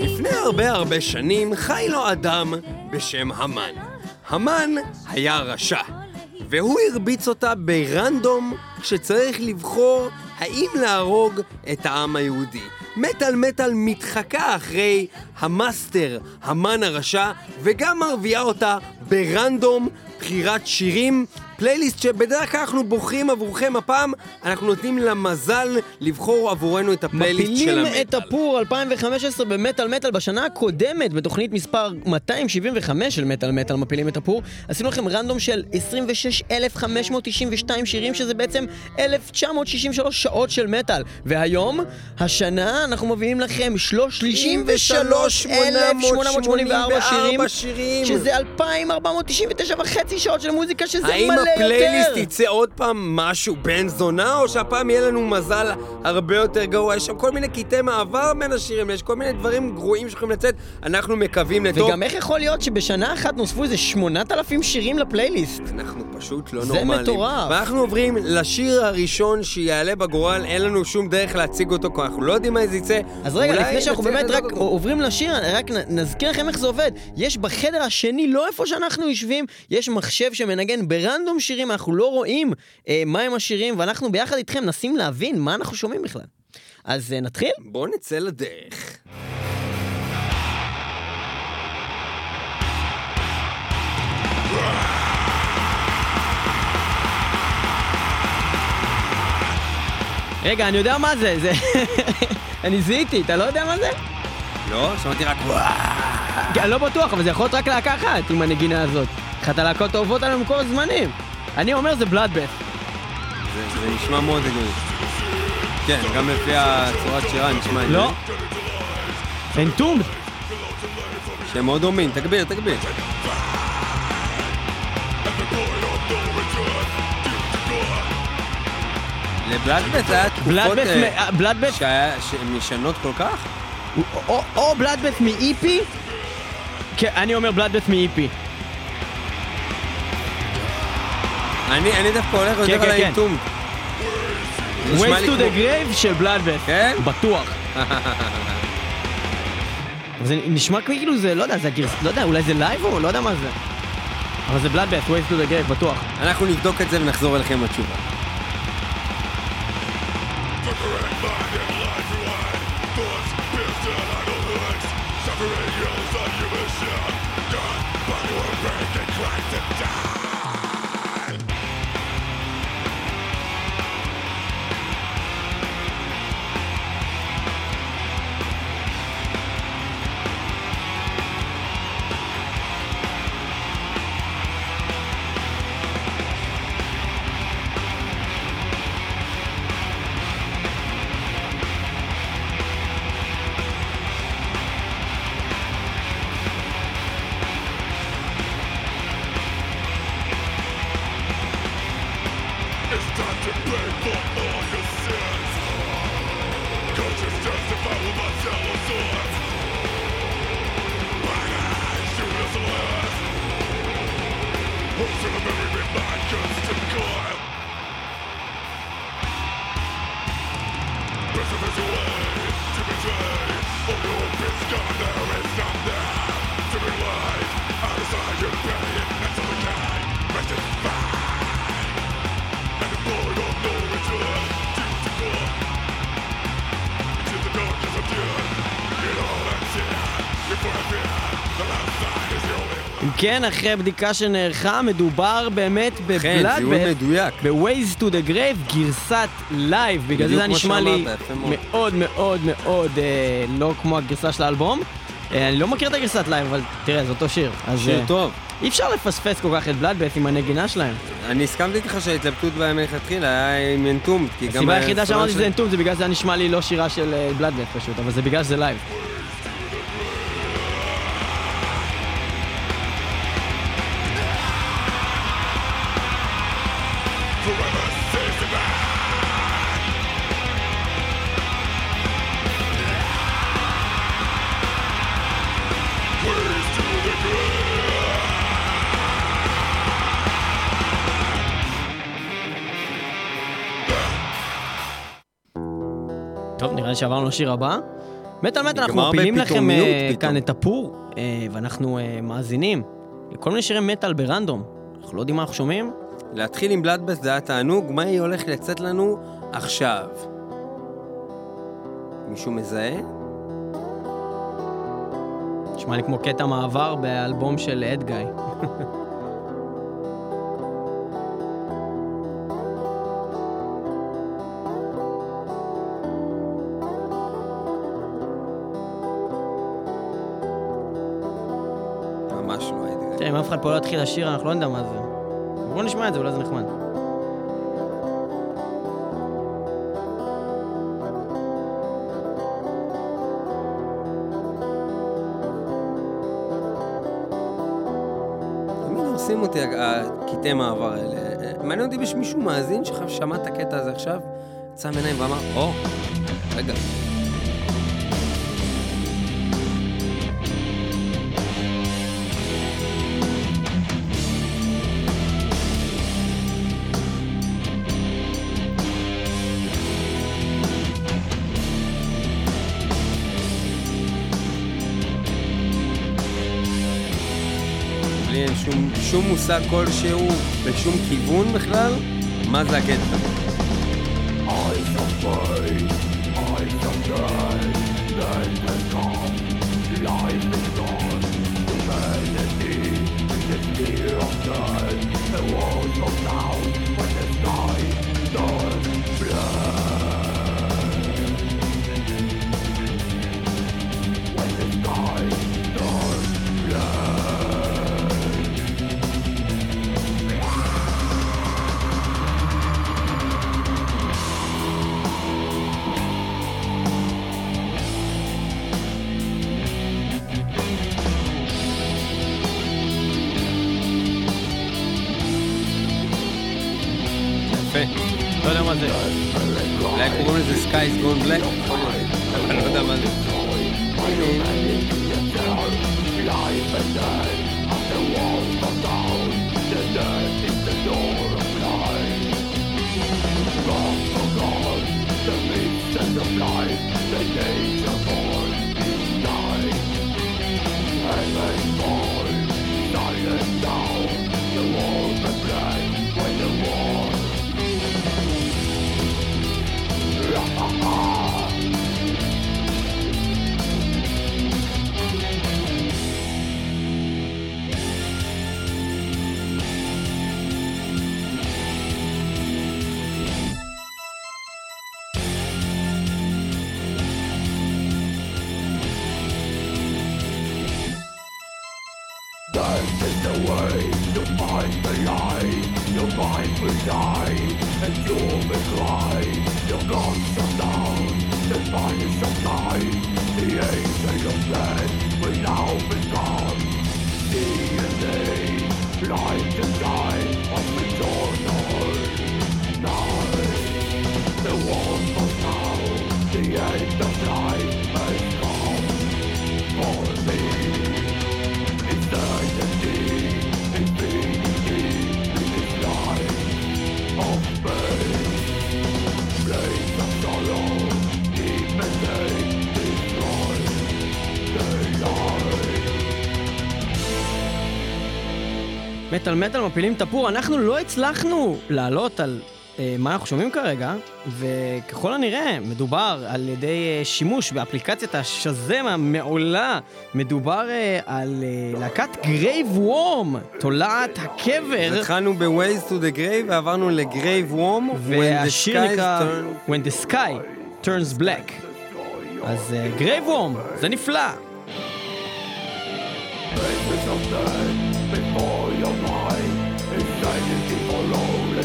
לפני הרבה הרבה שנים חי לו אדם בשם המן. המן היה רשע, והוא הרביץ אותה ב-random כשצריך לבחור האם להרוג את העם היהודי. מטאל מטאל מתחקה אחרי המאסטר, המן הרשע, וגם מרביצה אותה ב-random בחירת שירים פלייליסט שבדרך כלל אנחנו בוחרים עבורכם הפעם, אנחנו נותנים למזל לבחור עבורנו את הפלייליסט של המטאל. מפילים את הפור 2015 במטאל מטאל בשנה הקודמת, בתוכנית מספר 275 של מטאל מטאל מפילים את הפור, עשינו לכם רנדום של 26,592 שירים, שזה בעצם 1,963 שעות של מטאל. והיום, השנה, אנחנו מביאים לכם 33,884 שירים, שירים. שזה 2,499 וחצי שעות של מוזיקה, שזה מלא יותר. הפלייליסט יצא עוד פעם משהו בן זונה, או שהפעם יהיה לנו מזל הרבה יותר גרוע? יש שם כל מיני קטעי מעבר בין השירים, יש כל מיני דברים גרועים שיכולים לצאת, אנחנו מקווים לטוב. וגם איך יכול להיות שבשנה אחת נוספו איזה 8,000 שירים לפלייליסט? אנחנו פשוט לא זה נורמלים. מטורף. ואנחנו עוברים לשיר הראשון שיעלה בגורל, אין לנו שום דרך להציג אותו, כי אנחנו לא יודעים מה זה יצא. אז רגע, לפני שאנחנו באמת רק. עוברים לשיר, רק נזכיר לכם איך זה עובד. יש בחדר השני, לא איפה שאנחנו יושבים, יש מחשב שמנגן ברנדום שירים, אנחנו לא רואים אה, מהם השירים, ואנחנו ביחד איתכם מנסים להבין מה אנחנו שומעים בכלל. אז אה, נתחיל? בואו נצא לדרך. רגע, אני יודע מה זה, זה... אני זיהיתי, אתה לא יודע מה זה? לא? שמעתי רק וואו. אני לא בטוח, אבל זה יכול להיות רק להקה אחת עם הנגינה הזאת. אחת הלהקות האהובות עלינו כל הזמנים. אני אומר זה בלאדבף. זה זה נשמע מאוד הגיוני. כן, גם לפי הצורת שירה נשמע הגיוני. לא. אנטומד. שהם מאוד דומים, תגביר, תגביר. לבלאדבט היה תקופות אה, שהיה- שהן ישנות כל כך? או- Bloodbath מאיפי, כן, אני אומר Bloodbath מאיפי. אני דווקא הולך יותר כן, על כן. נשמע Ways to the grave של Bloodbath. כן? בטוח. זה נשמע כאילו זה, לא יודע, זה הגרס... לא יודע, אולי זה לייב או לא יודע מה זה. אבל זה Bloodbath, Ways to the grave, בטוח. אנחנו נבדוק את זה ונחזור אליכם עם כן, אחרי בדיקה שנערכה, מדובר באמת כן, זיהוי. מדויק. ב-Ways to the Grave, גרסת לייב, בגלל זה זה נשמע לי מאוד. מאוד מאוד אה, לא כמו הגרסה של האלבום. אה, אני לא מכיר את הגרסת לייב, אבל תראה, זה אותו שיר. אז שיר אה, טוב. אי אפשר לפספס כל כך את Bloodbath עם הנגינה שלהם. אני הסכמתי איתך שההתלבטות בהם מלכתחילה היה עם Entombed, כי גם... הסיבה היחידה שאמרתי שזה Entombed זה בגלל שזה נשמע לי לא שירה של Bloodbath פשוט, אבל זה בגלל שזה לייב. שעברנו לשיר הבא. מטאל מטאל, אנחנו מפילים לכם אה, פתאום. כאן את הפור, אה, ואנחנו אה, מאזינים לכל מיני שירי מטאל ברנדום. אנחנו לא יודעים מה אנחנו שומעים. להתחיל עם בלאדבס זה היה תענוג, מה היא הולכת לצאת לנו עכשיו? מישהו מזהה? נשמע לי כמו קטע מעבר באלבום של אד ממש לא הייתי... תראה, אם אף אחד פה לא יתחיל לשיר, אנחנו לא נדע מה זה. בואו נשמע את זה, אולי זה נחמד. הורסים אותי הקטעי מעבר האלה. אה, מעניין אותי אם יש מישהו מאזין ששמע את הקטע הזה עכשיו, יצא מעיניים ואמר, או, רגע. שום, מושג כלשהו בשום כיוון בכלל, מה זה הקטע מטאל מטאל מפילים את הפור, אנחנו לא הצלחנו לעלות על אה, מה אנחנו שומעים כרגע, וככל הנראה מדובר על ידי אה, שימוש באפליקציית ה Shazam המעולה, מדובר אה, על אה, להקת Graveworm, תולעת הקבר, התחלנו ב-Ways to the Grave ועברנו When the והשיר נקרא turn... When the Sky Turns Black. אז Graveworm, זה נפלא. במטאל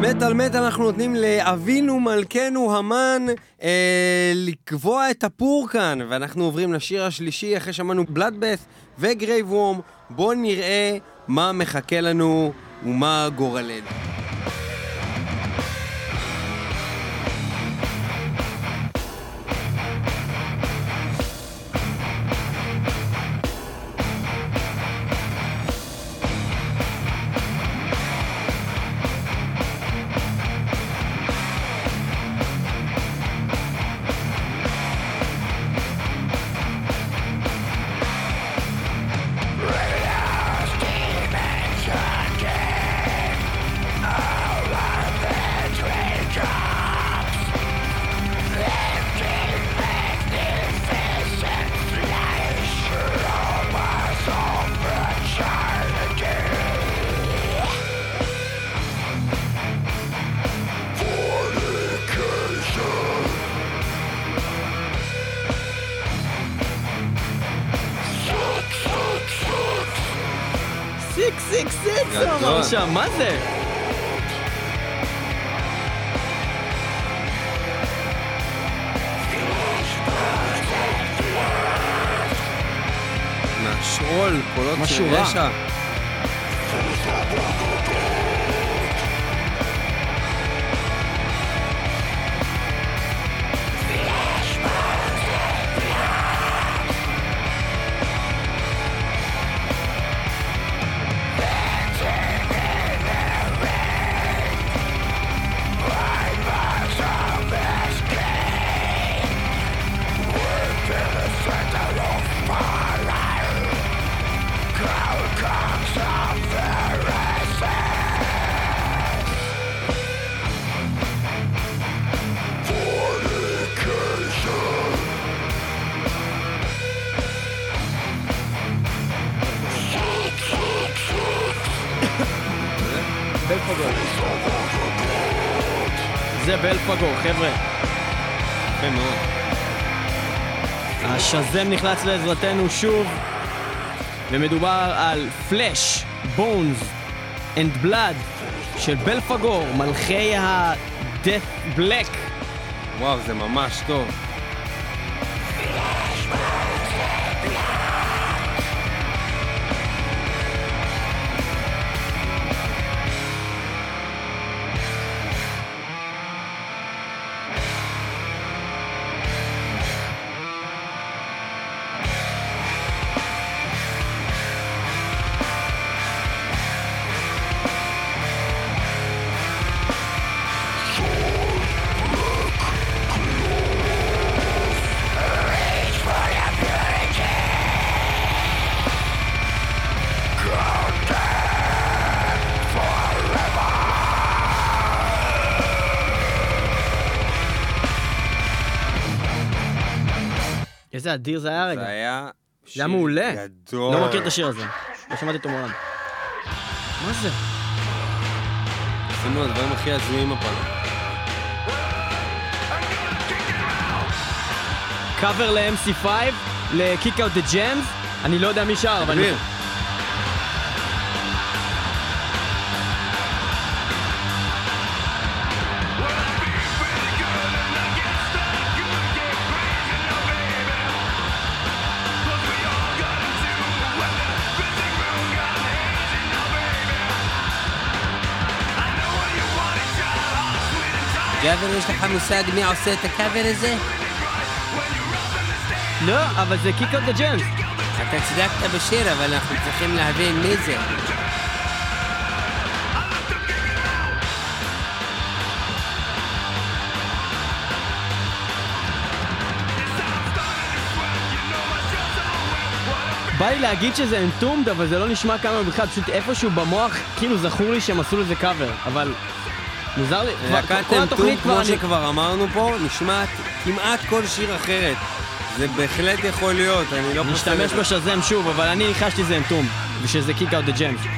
מטאל מטאל אנחנו נותנים לאבינו מלכנו המן אה, לקבוע את הפור כאן, ואנחנו עוברים לשיר השלישי אחרי שמענו בלאדבאס וגרייב וורם, בואו נראה מה מחכה לנו ומה גורלנו. 是我 השזם נחלץ לעזרתנו שוב, ומדובר על פלאש, בונס אנד בלאד של בלפגור, מלכי ה-death black. וואו, זה ממש טוב. איזה אדיר זה היה רגע. זה היה... זה היה מעולה. גדול. לא מכיר את השיר הזה. לא שמעתי אותו מעולם. מה זה? עשינו הדברים הכי הזויים הפעם. קאבר ל-MC5, ל-Kick Out the Jams, אני לא יודע מי שר, אבל... גבר, יש לך מושג מי עושה את הקאבר הזה? לא, אבל זה Kick Out the Jams. אתה צדקת בשיר, אבל אנחנו צריכים להבין מי זה. בא לי להגיד שזה אנטומד, אבל זה לא נשמע כמה בכלל, פשוט איפשהו במוח, כאילו זכור לי שהם עשו לזה קאבר, אבל... מוזר לי, כבר- כל התוכנית כבר כמו אני... שכבר אמרנו פה, נשמעת כמעט כל שיר אחרת. זה בהחלט יכול להיות, אני לא פוסל את נשתמש זה. בשזם שוב, אבל אני ניחשתי זה אנטומד, ושזה Kick Out the Jams.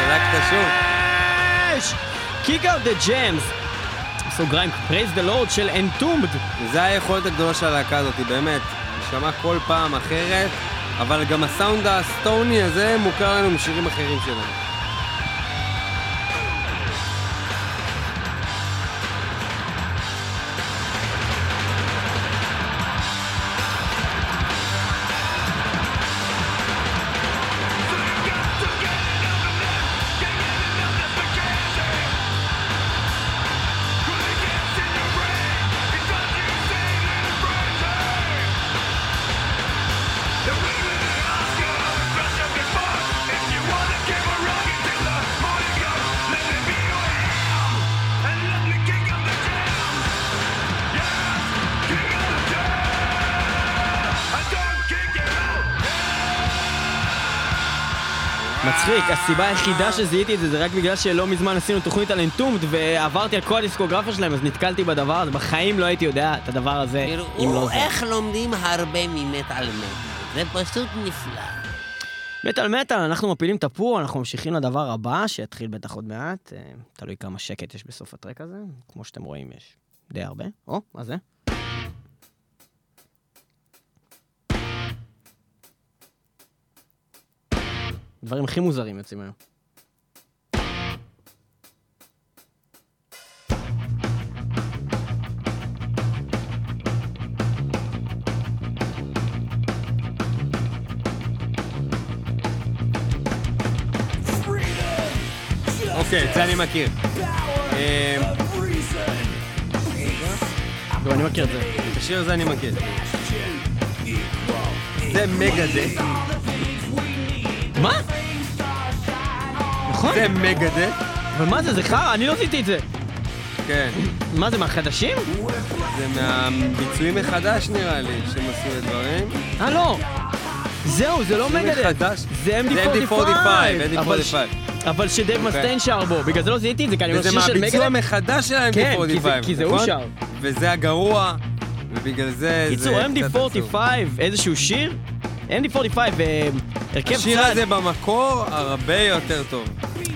צדקת שוב. יש! Kick Out the Jams, סוגריים, Praise the Lord של Entombed. זה היכולת הגדולה של הלהקה הזאת, באמת. נשמע כל פעם אחרת, אבל גם הסאונד הסטוני הזה מוכר לנו משירים אחרים שלנו. מצחיק, הסיבה היחידה שזיהיתי את זה זה רק בגלל שלא מזמן עשינו תוכנית על אנטומד ועברתי על כל הדיסקוגרפיה שלהם אז נתקלתי בדבר הזה, בחיים לא הייתי יודע את הדבר הזה אם לא זה. איך לומדים הרבה ממטאל מטאל. זה פשוט נפלא. מטאל מטאל, אנחנו מפילים את הפור, אנחנו ממשיכים לדבר הבא, שיתחיל בטח עוד מעט. אה, תלוי כמה שקט יש בסוף הטרק הזה. כמו שאתם רואים, יש די הרבה. או, מה זה? דברים הכי מוזרים יוצאים היום. אוקיי, את זה אני מכיר. לא, אני מכיר את זה. את השיר הזה אני מכיר. זה מגדט, מה? נכון? זה מגדט, אבל מה זה, זה חרא? אני לא עשיתי את זה. כן. מה זה, מהחדשים? זה מהביצועים מחדש נראה לי, שהם עשו את הדברים. אה, לא. זהו, זה לא מגדל. מחדש. זה זה MD45. MD45, אבל ש- MD45. אבל שדייב אוקיי. מסטיין שר בו, בגלל זה לא זיהיתי את זה, כי אני אומר וזה שיר של מהביצוע מגדל. מחדש של ה-MD45, כן, כי זה- הוא נכון? שר. וזה הגרוע, ובגלל זה... קיצור, זה קצת עצוב. MD45, איזשהו שיר? MD45, הרכב השיר צד, הזה במקור הרבה יותר טוב.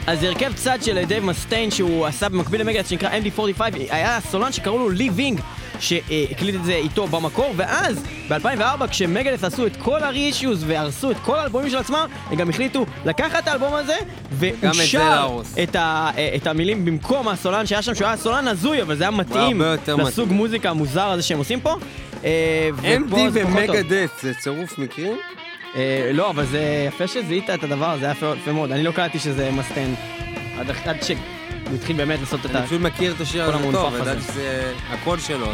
אז הרכב צד של דייב מסטיין שהוא עשה במקביל ל Megadeth שנקרא MD45, היה סולן שקראו לו לי וינג. שהקליט את זה איתו במקור, ואז ב-2004 כש Megadeth עשו את כל ה-re-issues והרסו את כל האלבומים של עצמם, הם גם החליטו לקחת את האלבום הזה, והוא גם את שר. את, ה- את המילים במקום הסולן שהיה שם, שהוא היה סולן הזוי, אבל זה היה מתאים לסוג מתאים. מוזיקה המוזר הזה שהם עושים פה. אה, MD טוב. ומגדט זה צירוף מקרים? אה, לא, אבל זה יפה שזיהית את הדבר הזה, היה יפה- מאוד. אני לא קלטתי שזה מסטיין. עד שהוא התחיל באמת לעשות את ה... אני פשוט מכיר את השיר הזה טוב. ידעתי שזה הקול שלו.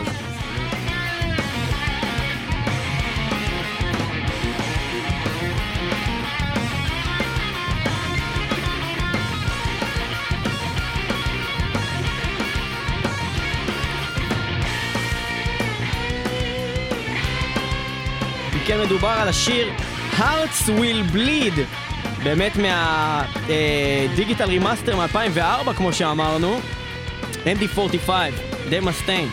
כן מדובר על השיר Hearts Will Bleed, באמת מה digital remaster מ-2004 כמו שאמרנו, MD45, דייב מסטיין.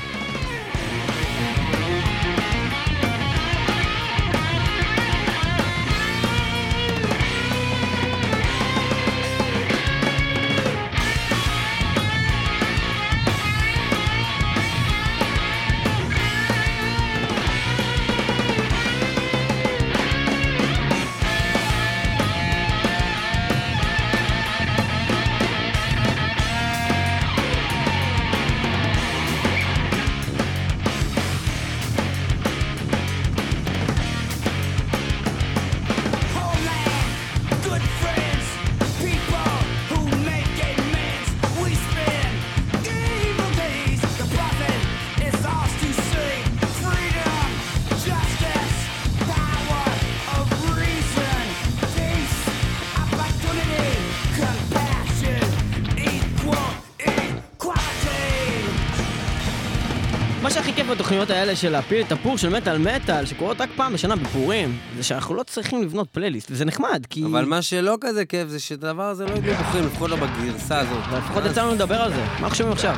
בתוכניות האלה של להפיל את הפור של מטאל מטאל, שקורות רק פעם בשנה בפורים, זה שאנחנו לא צריכים לבנות פלייליסט, וזה נחמד, כי... אבל מה שלא כזה כיף זה שאת הדבר הזה לא היו בוחרים, לפחות לא בגרסה הזאת. לפחות יצא לנו לדבר על זה. מה אנחנו שומעים עכשיו?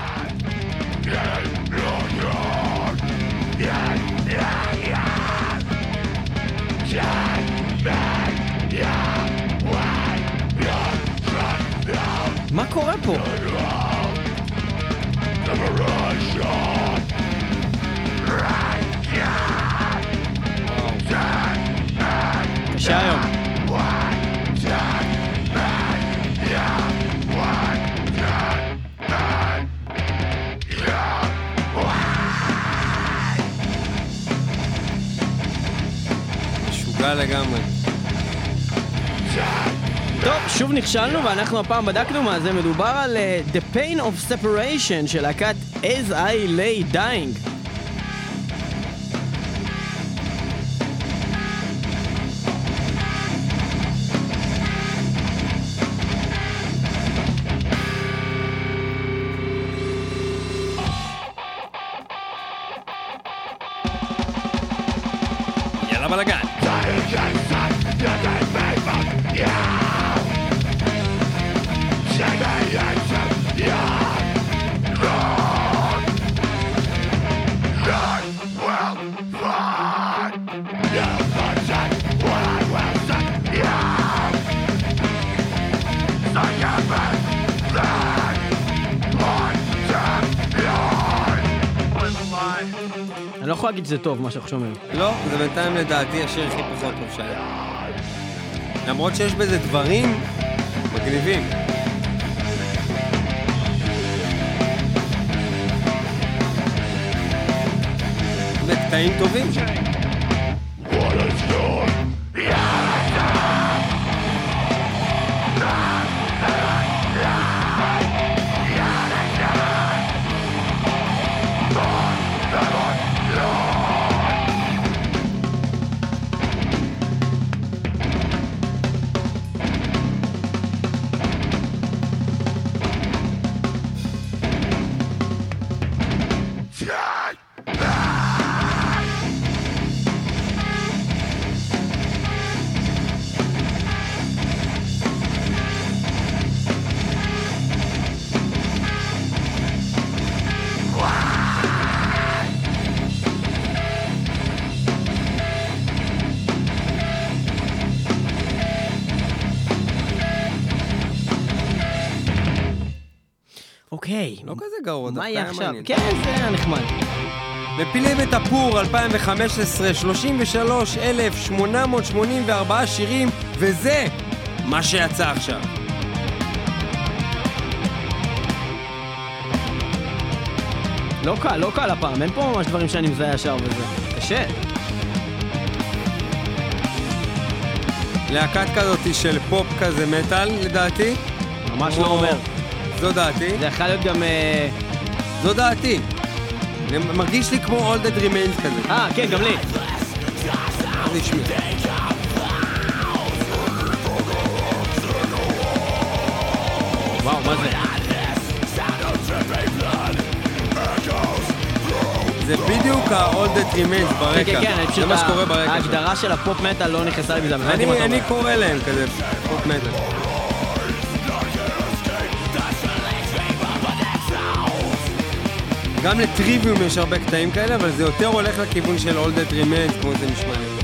מה קורה פה? קשה היום. משוגע לגמרי. טוב, שוב נכשלנו, ואנחנו הפעם בדקנו מה זה. מדובר על אה, The Pain of Separation של להקת As I Lay Dying. להגיד שזה טוב, מה שאנחנו שומעים. לא, זה בינתיים לדעתי השיר הכי פחות טוב שהיה. למרות שיש בזה דברים מגניבים. וקטעים טובים. אוקיי. לא כזה גרוע, דווקא היה עכשיו? מעניין. כן, זה היה נחמד. מפילים את הפור 2015, 33,884 שירים, וזה מה שיצא עכשיו. לא קל, לא קל הפעם, אין פה ממש דברים שאני מזהה ישר וזה. קשה. להקת כזאת של פופ כזה מטאל, לדעתי. ממש לא אומר. זו דעתי. זה יכול להיות גם... אה, זו דעתי. זה מרגיש לי כמו All That Remains כזה. אה, כן, גם לי. רשמי. וואו, מה זה? זה בדיוק ה-All That Remains כן, ברקע. כן, כן, אני פשוט... זה מה שקורה ברקע. ההגדרה של הפופ מטאל לא נכנסה לי בזה. אני קורא להם כזה פופ מטאל. גם לטריוויום יש הרבה קטעים כאלה, אבל זה יותר הולך לכיוון של All That Remains, כמו זה נשמע לי.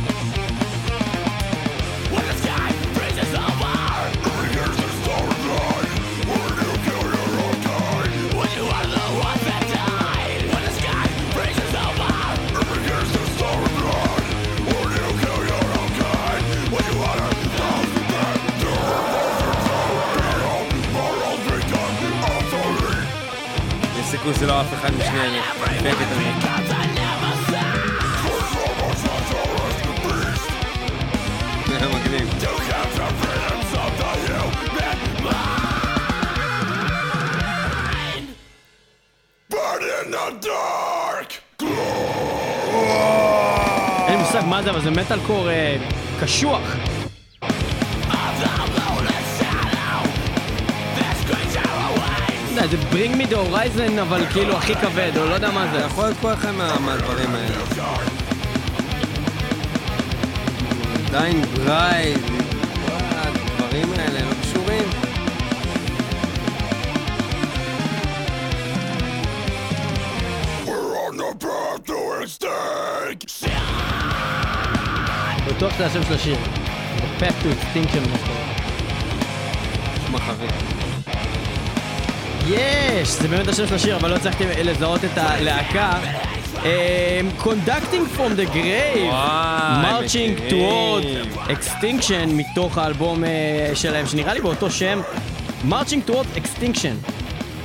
אין לי מושג מה זה, אבל זה מטאל קור אה, קשוח. זה Bring me the horizon, אבל כאילו הכי כבד, או לא יודע מה זה. יכול להיות כל אחד מה- מהדברים האלה. Dying Bride, כל הדברים האלה לא קשורים. בטוח שזה השם של השיר. The Path to Extinction. נשמע חביב. יש! זה באמת השם של השיר, אבל לא הצלחתי לזהות את הלהקה. Conducting from the grave, Marching toward extinction מתוך האלבום אה, שלהם, שנראה לי באותו שם, Marching toward extinction.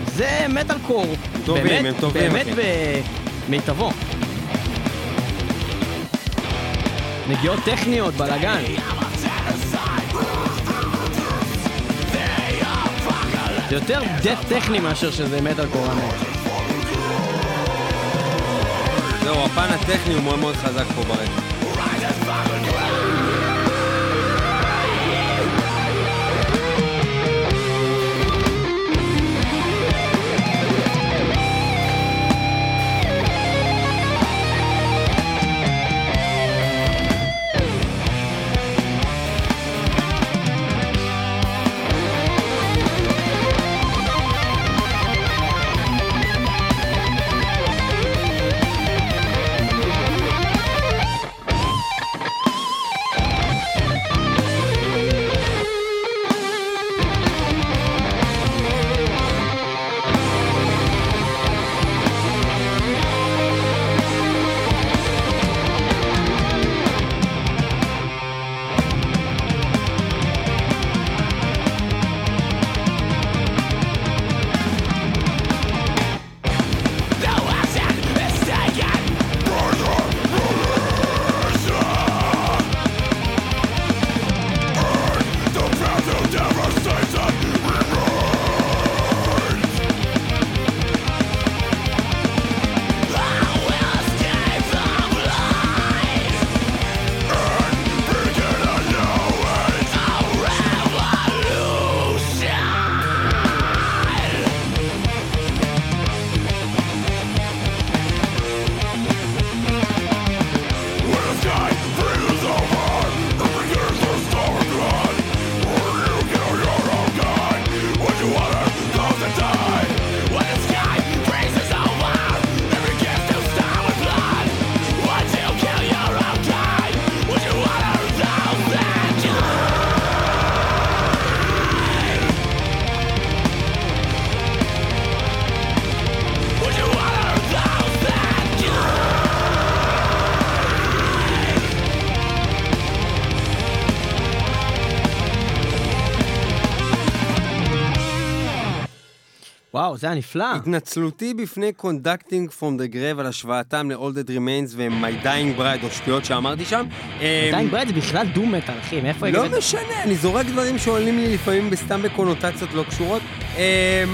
זה מטאל קור. טובים, באמת, הם טובים, באמת. במיטבו. נגיעות טכניות, בלאגן. זה יותר דף טכני מאשר שזה מטאל קור. האמת. זהו, הפן הטכני הוא מאוד מאוד חזק פה ברקע. וואו, זה היה נפלא. התנצלותי בפני Conducting from the Grave על השוואתם ל-All That Remains ו-My Dying Bride, או שטויות שאמרתי שם. אה, Dying Bride זה בכלל doom metal, אחי, מאיפה לא? משנה, אני זורק דברים שעולים לי לפעמים בסתם בקונוטציות לא קשורות. אה,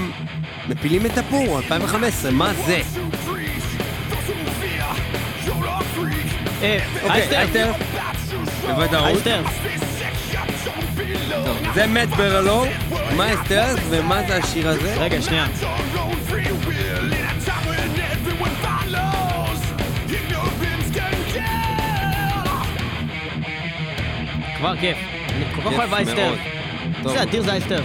מפילים את הפור, 2015, מה זה? אה, אוקיי, Iced Earth, Iced Earth, בוודאות. Iced Earth, זה מת ברלו, מה אסתר ומה זה השיר הזה? רגע, שנייה. כבר כיף. אני כל כך אוהב אייסטר. זה אדיר זה אייסטר.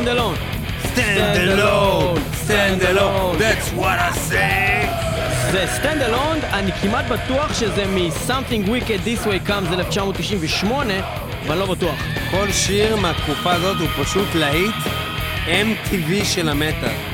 Stand alone. Stand alone, stand alone, that's what I say. זה Stand Alone, אני כמעט בטוח שזה מ-Something Wicked This Way Comes 1998, אבל לא בטוח. כל שיר מהתקופה הזאת הוא פשוט להיט MTV של המטאל.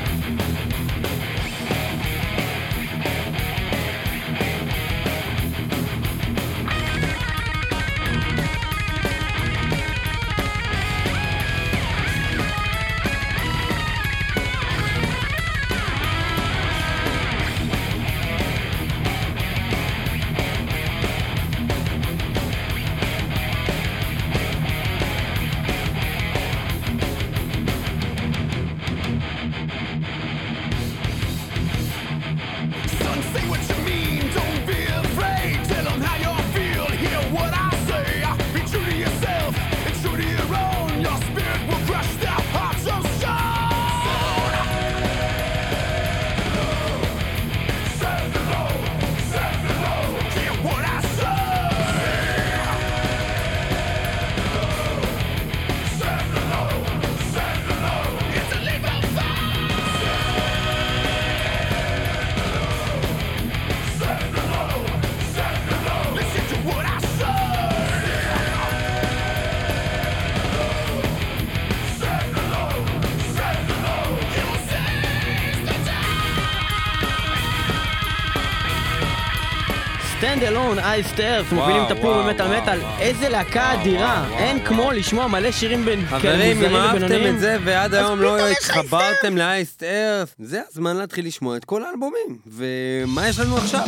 Alone, I Stairs, מובילים את הפור במטאל מטאל. איזה להקה אדירה. אין. כמו לשמוע מלא שירים בין כאלה חברים, אם מוזרים אהבתם ובינוניים. את זה ועד היום לא התחברתם לאייסט ארף, זה הזמן להתחיל לשמוע את כל האלבומים. ומה יש לנו עכשיו?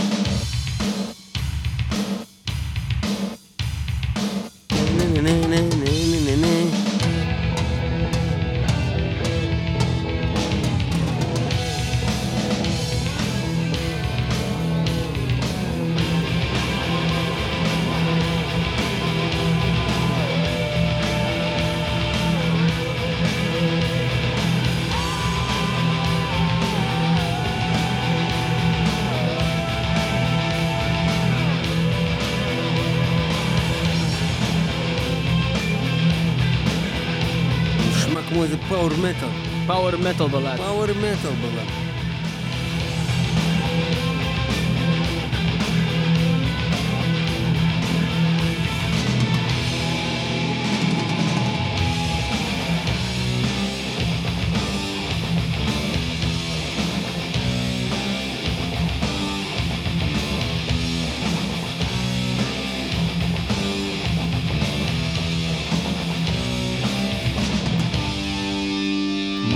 פאוור מטאל בלד. פאוור מטאל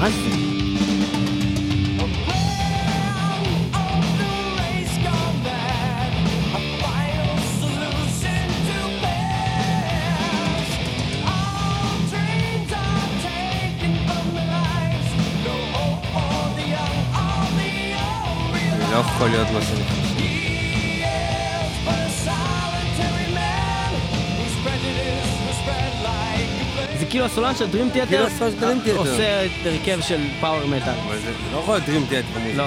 I think. הסולן של דרים תיאטר. כאילו Theater. עושה הרכב של פאוור מטאל. זה לא יכול להיות דרים תיאטר. לא.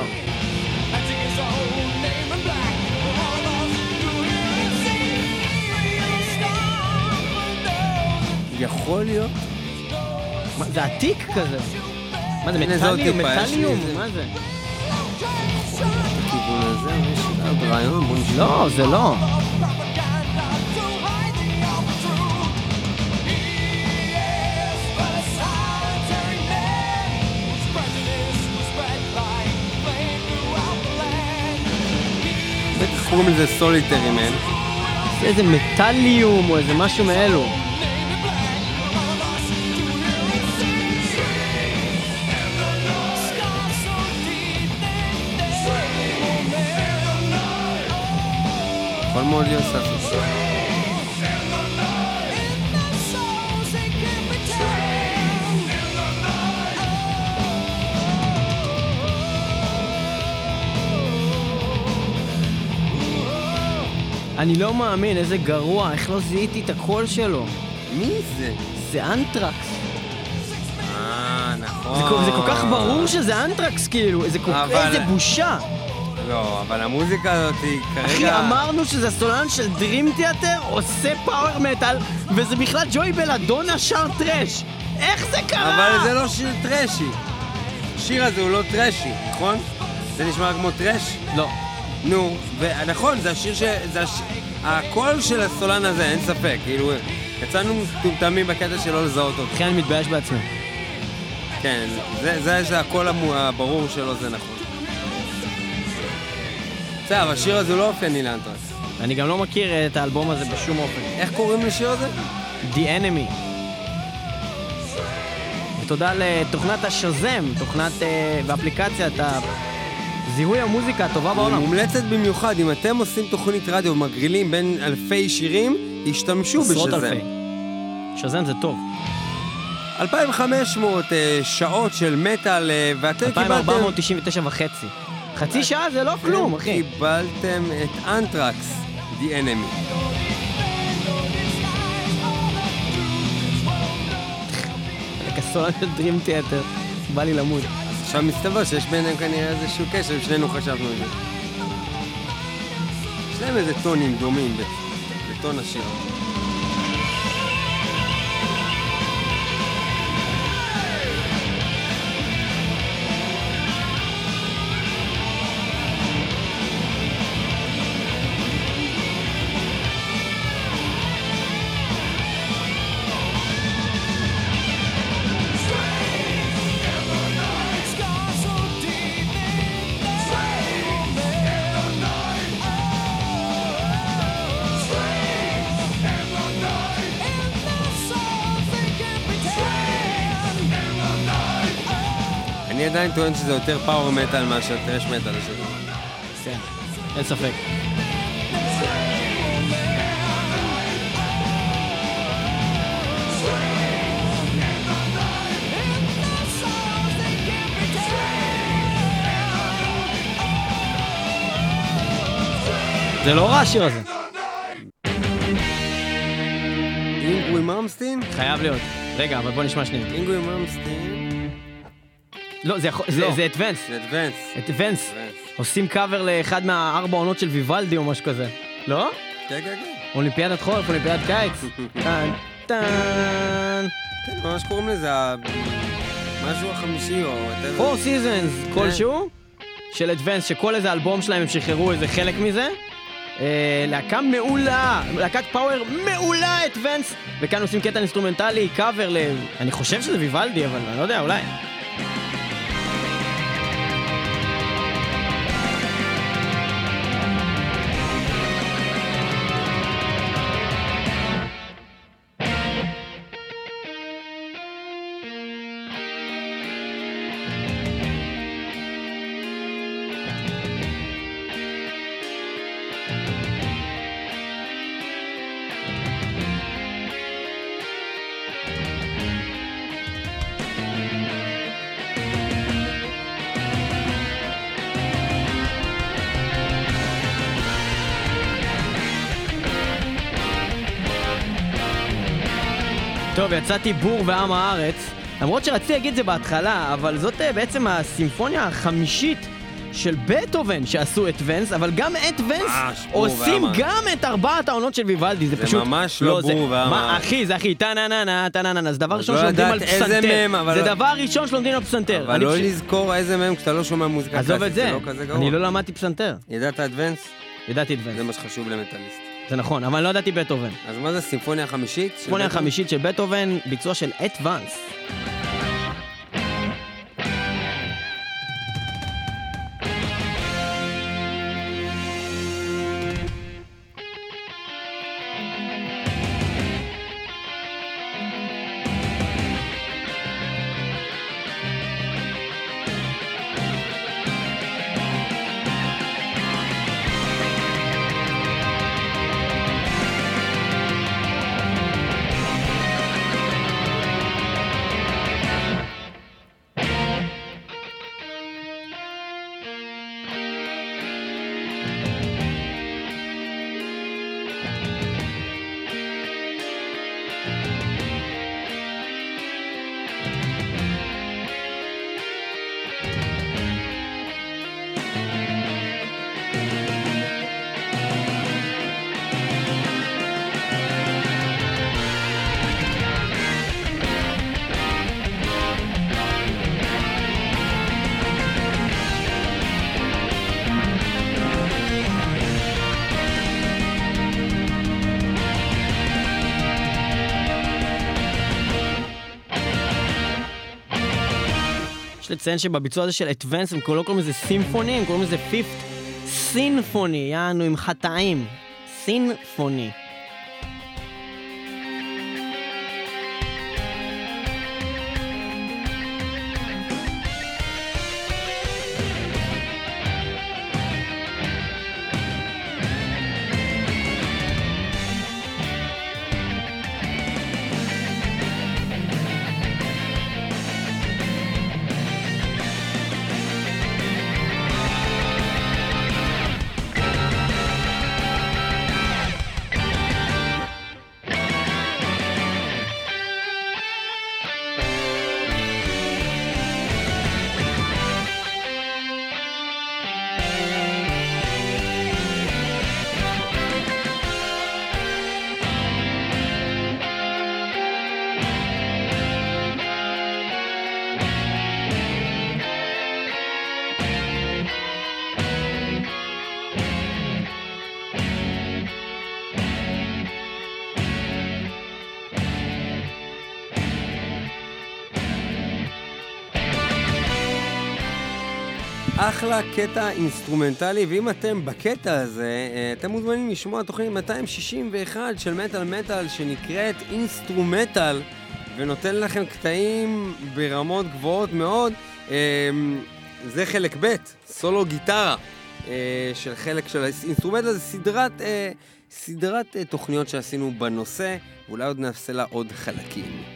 יכול להיות? מה, זה עתיק כזה. מה זה, מטאליום? מטאליום? מה זה? בכיוון הזה, יש עוד רעיון. לא, זה לא. קוראים לזה סוליטרי מן. זה איזה מטאליום או איזה משהו מאלו. יכול מאוד להיות אני לא מאמין, איזה גרוע, איך לא זיהיתי את הקול שלו. מי זה? זה אנטרקס. אה, נכון. זה, זה כל כך ברור שזה אנטרקס, כאילו, זה כל. אבל- איזה בושה. לא, אבל המוזיקה הזאת היא כרגע... אחי, אמרנו שזה סולן של Dream Theater, עושה power metal, וזה בכלל ג'וי בלאדונה שר thrash. איך זה קרה? אבל זה לא שיר טרשי. השיר הזה הוא לא טרשי, נכון? זה נשמע כמו טרש? לא. נו, ונכון, זה השיר ש... זה הש... הקול של הסולן הזה, אין ספק. כאילו, יצאנו מטומטמים בקטע של לא לזהות אותו. אחי, אני מתבייש בעצמי. כן, זה, זה, זה הקול הברור שלו, זה נכון. בסדר, אבל השיר הזה הוא לא אופייני לאנטרקס. אני גם לא מכיר את האלבום הזה בשום אופן. איך קוראים לשיר הזה? The Enemy. ותודה לתוכנת השזם, תוכנת אה, ואפליקציית זיהוי המוזיקה הטובה בעולם. מומלצת במיוחד, אם אתם עושים תוכנית רדיו ומגרילים בין אלפי שירים, השתמשו עשרות בשזה. אלפי. שזם זה טוב. 2,500 אה, שעות של מטאל, אה, ואתם קיבלתם... 2499 וחצי. חצי שעה זה לא כלום, אחי. קיבלתם את אנטרקס, The Enemy. כסולן של דרים תיאטר. בא לי למות. עכשיו מסתבר שיש ביניהם כנראה איזשהו קשר, ושנינו חשבנו את זה. יש להם איזה טונים דומים בטון השיר. אני עדיין טוען שזה יותר פאוור מטאל מאשר טרש מטאל. כן, אין ספק. זה לא רע השיר הזה. אינגווי ממסטין? חייב להיות. רגע, אבל בוא נשמע שנייה. אינגווי מלמסטין. לא, זה יכול- זה לא. זה At Vance. זה At Vance. At Vance. עושים קאבר לאחד מהארבע עונות של ויוולדי או משהו כזה. לא? כן, כן, כן. אולימפיאדת חורף, אולימפיאדת קיץ. טן, טן. כן, ממש קוראים לזה משהו החמישי או... whatever. Four Seasons כלשהו, של At Vance, שכל איזה אלבום שלהם הם שחררו איזה חלק מזה. אה, להקה מעולה, להקת power מעולה At Vance, וכאן עושים קטע אינסטרומנטלי, קאבר ל... אני חושב שזה ויוולדי, אבל אני לא יודע, אולי. טוב, יצאתי בור ועם הארץ, למרות שרציתי להגיד את זה בהתחלה, אבל זאת אה, בעצם הסימפוניה החמישית של בטהובן שעשו את ונס, אבל גם את ונס עושים. גם את ארבעת העונות של ויוולדי, זה זה פשוט... ממש לא זה- בור ועם מה, הארץ. אחי, זה אחי, טה-נה-נה-נה, טה-נה-נה-נה, זה דבר אז ראשון לא שלומדים על פסנתר. זה לא- דבר ראשון שלומדים על פסנתר. אבל לא לזכור איזה מהם כשאתה לא שומע מוזיקה את קלאסית, זה, זה לא כזה גרוע. אני לא למדתי פסנתר, ידעת אדוונס? ידעתי את ונס, זה מה שחשוב למטאליסט. זה נכון, אבל לא ידעתי בטהובן. אז מה זה סימפוניה החמישית? של סימפוניה? החמישית של בטהובן, ביצוע של את ונס. לציין שבביצוע הזה של אדוונס הם לא קוראים לזה סימפוני, הם קוראים לזה פיפט סינפוני, יענו עם חטאים. סינפוני. אחלה קטע אינסטרומנטלי, ואם אתם בקטע הזה, אה, אתם מוזמנים לשמוע תוכנית 261 של מטאל מטאל שנקראת אינסטרומטאל, ונותן לכם קטעים ברמות גבוהות מאוד. אמ, זה חלק ב', סולו גיטרה, אה, של חלק של האינסטרומנט הזה, סדרת, אה, סדרת אה, תוכניות שעשינו בנושא, ואולי עוד נעשה לה עוד חלקים.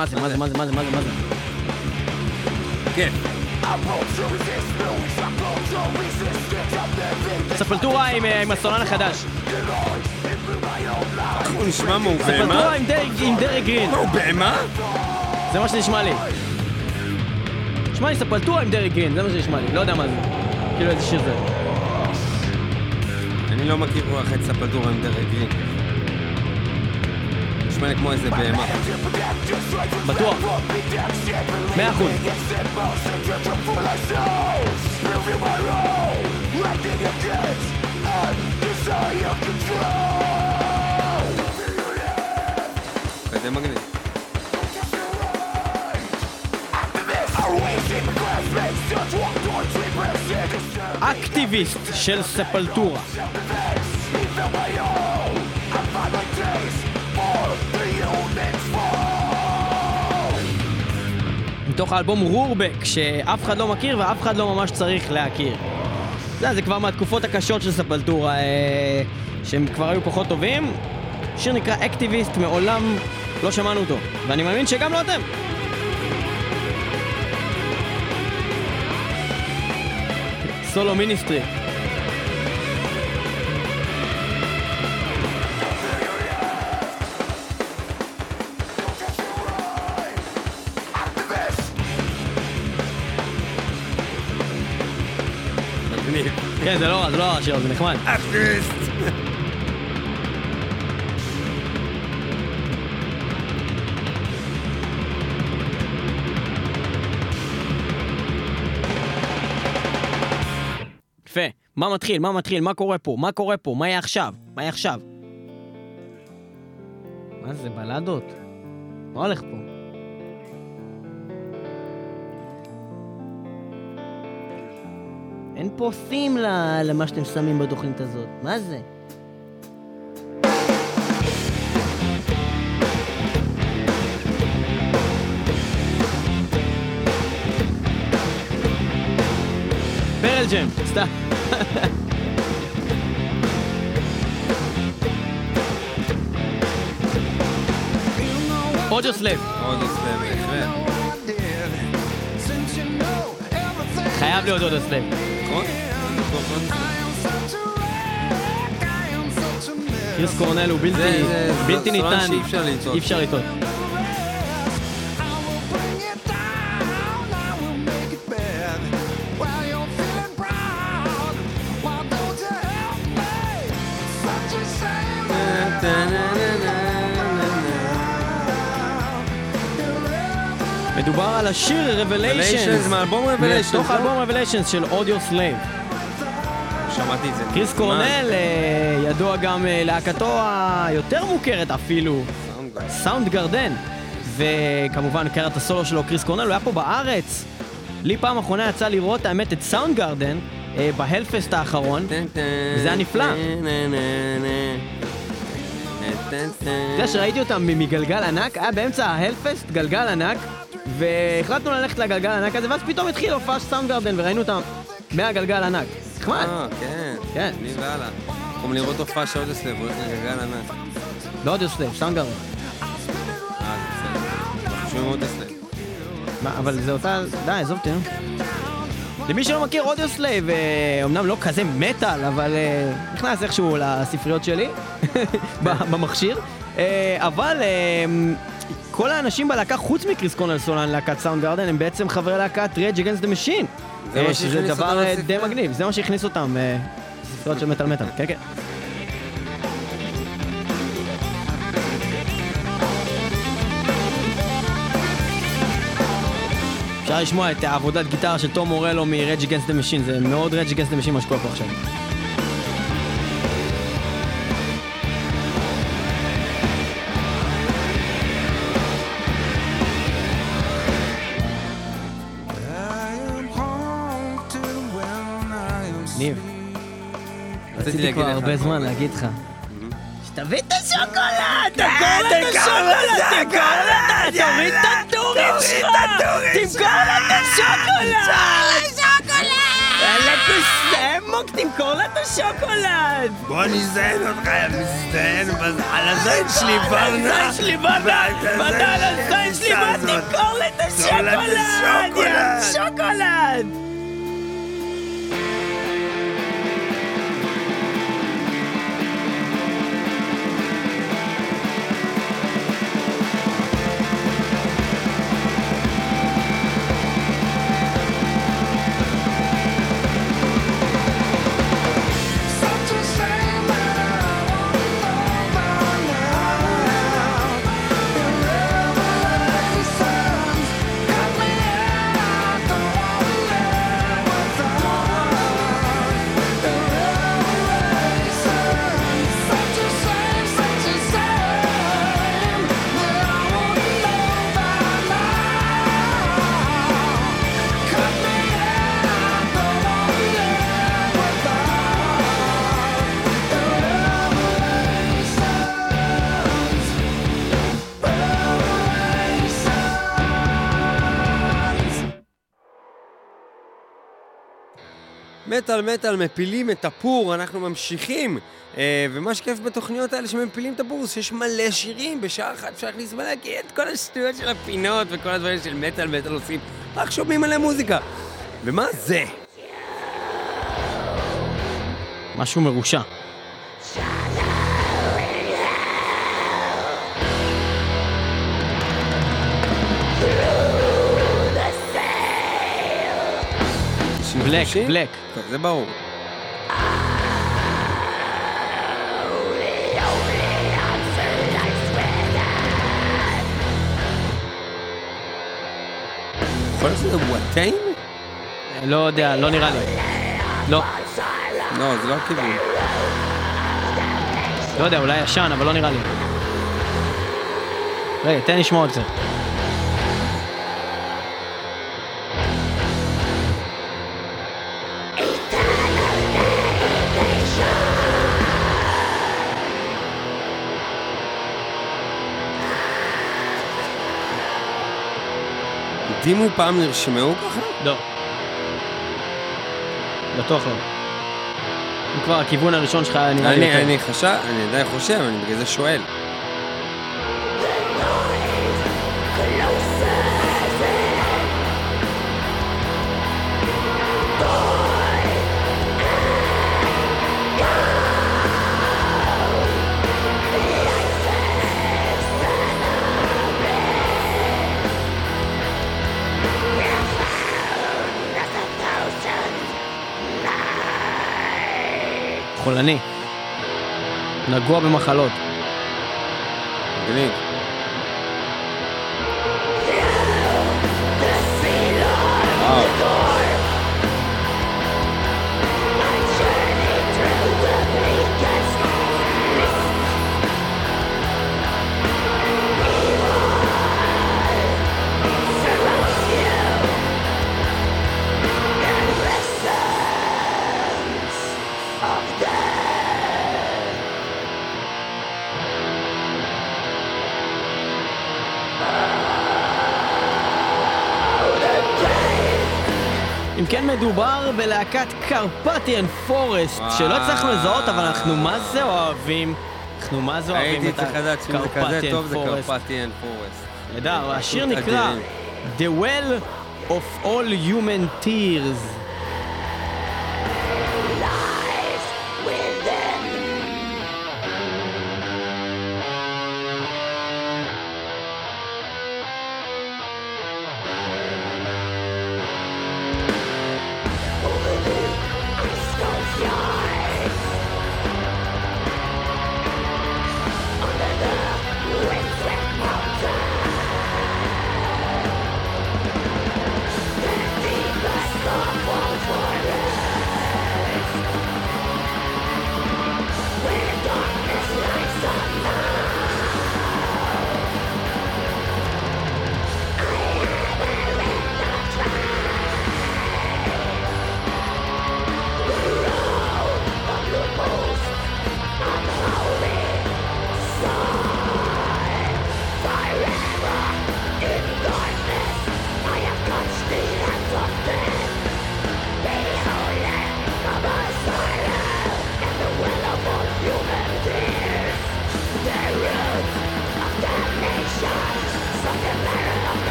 מה זה, מה זה, מה זה, מה זה, מה זה, מה זה? כן. ספלטורה עם, אה, הסולן החדש. הוא נשמע מה הוא ספלטורה בהמה? עם דרג, עם דרג גרין. מה הוא בהמה? זה מה שנשמע לי. נשמע לי ספלטורה עם דרג גרין, זה מה שנשמע לי, לא יודע מה זה. כאילו איזה שיר זה. אני לא מכיר רוח את ספלטורה עם דרג גרין. נשמע כמו איזה בהמה. בטוח. מאה אחוז. כזה מגניב. אקטיביסט של ספלטורה. מתוך האלבום רורבק, שאף אחד לא מכיר ואף אחד לא ממש צריך להכיר. יודע, זה כבר מהתקופות הקשות של ספלטורה, אה, שהם כבר היו פחות טובים. שיר נקרא אקטיביסט, מעולם לא שמענו אותו, ואני מאמין שגם לא אתם. סולו מיניסטרי. כן, זה לא רע, זה לא רע השיר הזה, נחמד. אקטיביסט! יפה. מה מתחיל? מה מתחיל? מה קורה פה? מה קורה פה? מה יהיה עכשיו? מה יהיה עכשיו? מה זה, בלדות? מה הולך פה? אין פה סים למה שאתם שמים בתוכנית הזאת. מה זה? Pearl Jam, סתם. Audioslave. עוד עושה בהחלט. חייב להיות Audioslave. נכון? קריס קורנל הוא בלתי, סולן ניתן. אי אפשר לטעות. מדובר על השיר Revelations, מאלבום Revelations, מתוך? האלבום Revelations של Audioslave. שמעתי את זה. קריס. קורנל, אה, ידוע גם אה, להקתו היותר מוכרת אפילו. Soundgarden. וכמובן קריירת הסולו שלו, קריס קורנל, הוא היה פה בארץ. לי פעם אחרונה יצא לראות, האמת, את Soundgarden אה, ב Hellfest האחרון. וזה היה נפלא. אתה יודע שראיתי אותם מגלגל ענק, היה באמצע ה Hellfest גלגל ענק, והחלטנו ללכת לגלגל הענק הזה, ואז פתאום התחיל הופעה של Soundgarden, וראינו אותם מהגלגל ענק. נחמד. אה, כן. כן. אני והלאה. במקום לראות הופעה של Audioslave, הולך לגלגל ענק. לא Audioslave, Soundgarden. אה, זה בסדר. אנחנו שומעים Audioslave. מה, אבל זה אותה... די, עזוב אותי, נו. למי שלא מכיר, Audioslave, אה, אמנם לא כזה מטאל, אבל אה, נכנס איכשהו לספריות שלי, ב- במכשיר. אה, אבל אה, כל האנשים בלהקה, חוץ מקריס קונל סולן, להקת סאונד גרדן, הם בעצם חברי להקת Rage Against the Machine. זה מה אה, שזה שהכניס דבר אותם אה, די לספרייה. מגניב, זה מה שהכניס אותם אה, לספריות של מטאל מטאל, כן כן. אפשר לשמוע את העבודת גיטרה של תום מורלו מ-Rage Against the Machine, זה מאוד Rage Against the Machine מה שקורה פה עכשיו. להגיד כבר. הרבה זמן להגיד לך. שתביא את השוקולד! תמכור לה את השוקולד! תמכור לה את ה... תוריד את הטורים שלך! תמכור את השוקולד! יאללה, תמכור לה את השוקולד! בוא נזיין אותך, יא מזדיין, על הזין שלי, על ברנה. הזין שלי, ברנה! על הזין שלי, בוא תמכור לה את השוקולד! יא. שוקולד! מטאל מטאל מפילים את הפור, אנחנו ממשיכים. אה, ומה שכיף בתוכניות האלה שמפילים את הפור, שיש מלא שירים, בשעה אחת אפשר להכניס ולהגיד את כל השטויות של הפינות וכל הדברים של מטאל מטאל עושים, רק שומעים מלא מוזיקה. ומה זה? משהו מרושע. בלק? בלק. זה ברור. יכול להיות שזה וואטיין? לא יודע, לא נראה לי. לא, לא, זה לא הכיוון. לא יודע, אולי ישן, אבל לא נראה לי. רגע, תן לשמוע עוד קצת. דימו פעם נרשמעו ככה? לא. בטוח לא. אם כבר הכיוון הראשון שלך היה נראה לי יותר. אני חשב, אני עדיין חושב, אני בגלל זה שואל. חולני. נגוע במחלות. מגניב. בלהקת קרפטיאן פורסט. שלא הצלחנו לזהות, אבל אנחנו מה זה אוהבים. אנחנו מה זה אוהבים את צריך הקרפטיאן פורסט. נהדר, השיר נקרא. The Well of All Human Tears.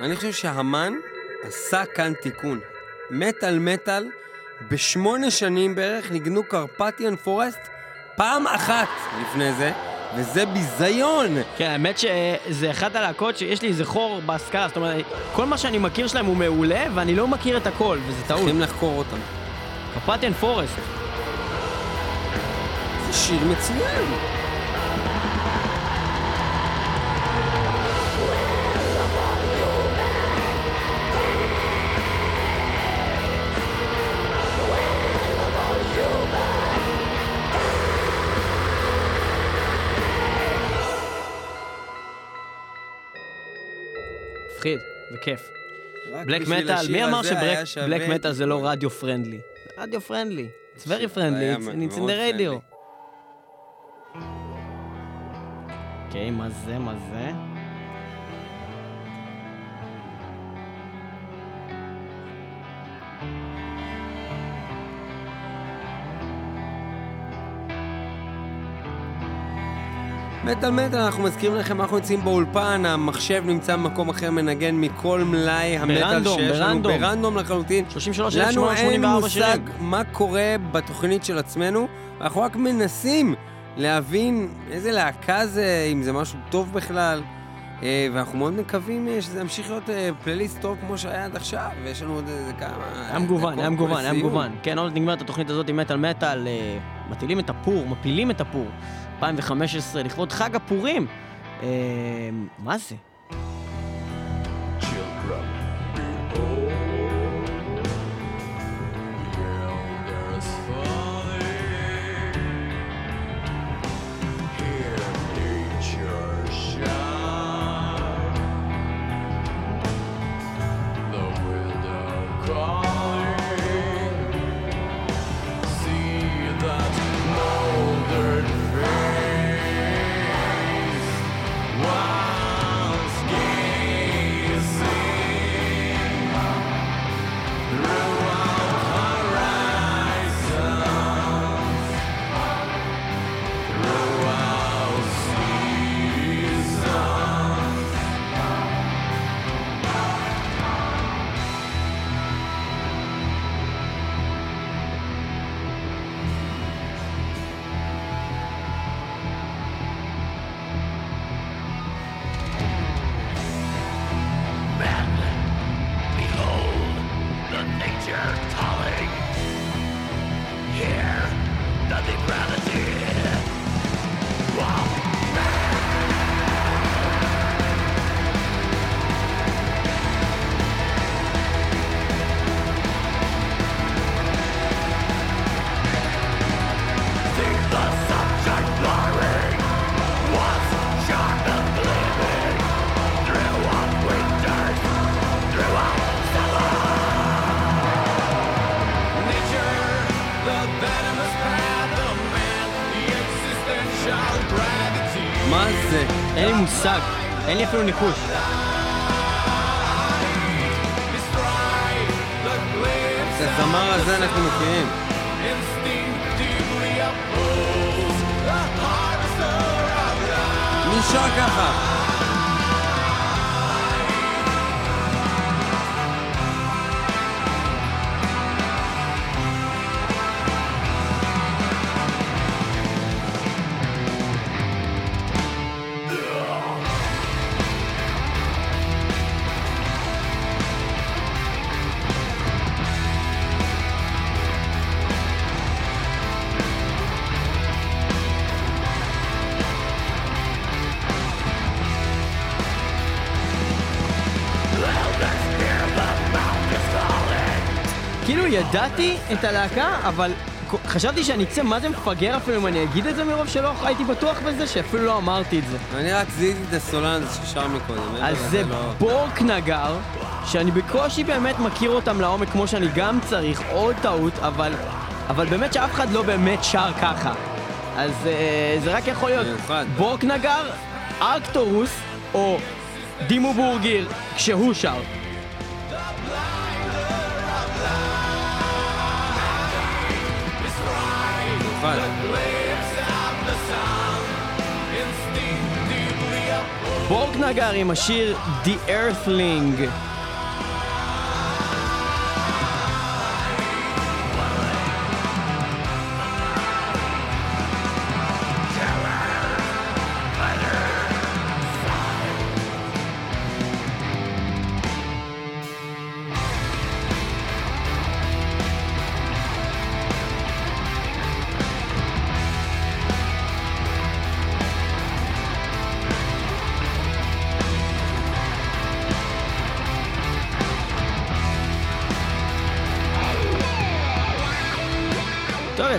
אני חושב שהמן עשה כאן תיקון. מטאל מטאל, בשמונה שנים בערך ניגנו קרפטיאן פורסט פעם אחת לפני זה, וזה ביזיון! כן, האמת שזה אחת הלהקות שיש לי איזה חור בהשכלה, זאת אומרת, כל מה שאני מכיר שלהם הוא מעולה, ואני לא מכיר את הכל, וזה טעות. צריכים לחקור אותם. קפטיאן פורסט. זה שיר מצוין! מפחיד וכיף. בלק מטאל, מי אמר שבלק מטאל זה לא רדיו פרנדלי? רדיו פרנדלי. It's very friendly, it's in the radio. אוקיי, מה זה, מה זה? מטאל מטאל, אנחנו מזכירים לכם, אנחנו נמצאים באולפן, המחשב נמצא במקום אחר, מנגן מכל מלאי המטאל שיש לנו, ברנדום. ברנדום לחלוטין. 33, לנו אין 184 מושג שירים. מה קורה בתוכנית של עצמנו, אנחנו רק מנסים להבין איזה להקה זה, אם זה משהו טוב בכלל, אה, ואנחנו מאוד מקווים אה, שזה ימשיך להיות אה, פלייליסט טוב כמו שהיה עד עכשיו, ויש לנו עוד איזה כמה... היה מגוון, היה מגוון, היה. מגוון. כן, עוד נגמרת התוכנית הזאת עם מטאל מטאל, אה, מטילים את הפור, מפילים את הפור. 2015, לכבוד חג הפורים. אה, מה זה? אין לי מושג, אין ידעתי את הלהקה, אבל חשבתי שאני אצא מה זה מפגר אפילו אם אני אגיד את זה מרוב שלא הייתי בטוח בזה, שאפילו לא אמרתי את זה. אני רק זיהיתי את הסולן הזה ששר מקודם. אז זה לא- בורק נגר, שאני בקושי באמת מכיר אותם לעומק כמו שאני גם צריך, עוד טעות, אבל, אבל באמת שאף אחד לא באמת שר ככה. אז אה, זה רק יכול להיות. בורק נגר, ארקטורוס, או דימו בורגיר כשהוא שר. Instinctively oppose בורקנגר עם השיר The Earthling.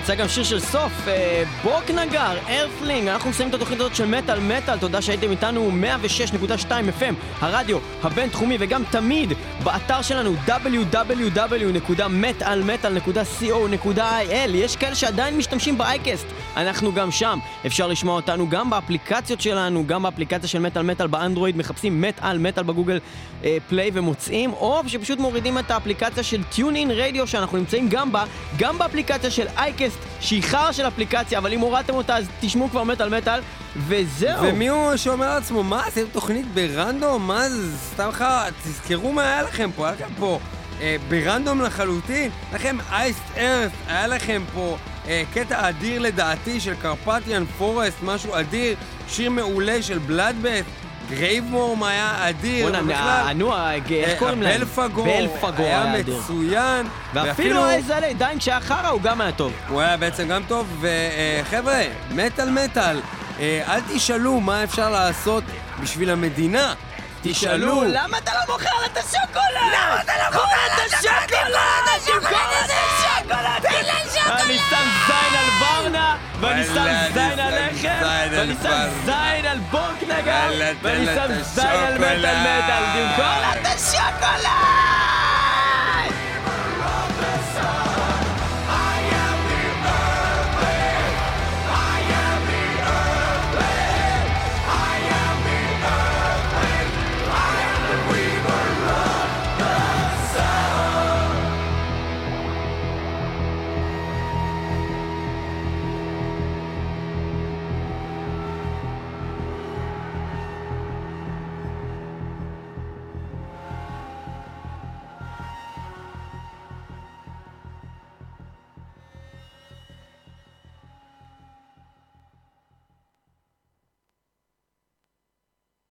יצא גם שיר של סוף, אה, בוקנגר, ארפלינג, אנחנו מסיימים את התוכנית הזאת של מטאל מטאל, תודה שהייתם איתנו 106.2 FM, הרדיו הבינתחומי וגם תמיד באתר שלנו www.metalmetal.co.il יש כאלה שעדיין משתמשים באייקסט, אנחנו גם שם, אפשר לשמוע אותנו גם באפליקציות שלנו, גם באפליקציה של מטאל מטאל באנדרואיד, מחפשים מטאל מטאל בגוגל אה, פליי ומוצאים, או שפשוט מורידים את האפליקציה של TuneIn Radio שאנחנו נמצאים גם בה, גם באפליקציה של אייקסט, שהיא חרא של אפליקציה, אבל אם הורדתם אותה אז תשמעו כבר מטאל מטאל, וזהו. ומי הוא שאומר לעצמו, מה, עשיתם תוכנית ברנדום? מה זה, סתם לך, תזכרו מה היה לכם פה, היה לכם פה אה, ברנדום לחלוטין, היה לכם אייסט ארת, היה לכם פה אה, קטע אדיר לדעתי של קרפטיאן פורסט, משהו אדיר, שיר מעולה של בלאדבט, גרייבמורם היה אדיר, בוא'נה, נו, איך קוראים להם? בלפגור, בלפגור היה. מצוין, ואפילו איזה עדיין כשהיה חרא הוא גם היה טוב. הוא היה בעצם גם טוב, וחבר'ה, מטאל מטאל, אה, אל תשאלו מה אפשר לעשות בשביל המדינה. תשאלו, למה אתה לא מוכר לה את השוקולד? למה אתה לא מוכר לה את השוקולד? תמכור את השוקולד! תן לה שוקולד! אני שם זין על ברנה, ואני שם זין על לחם, ואני שם. זין על תן ואני שם זין על השוקולד. מטאל, תמכור לה את השוקולד!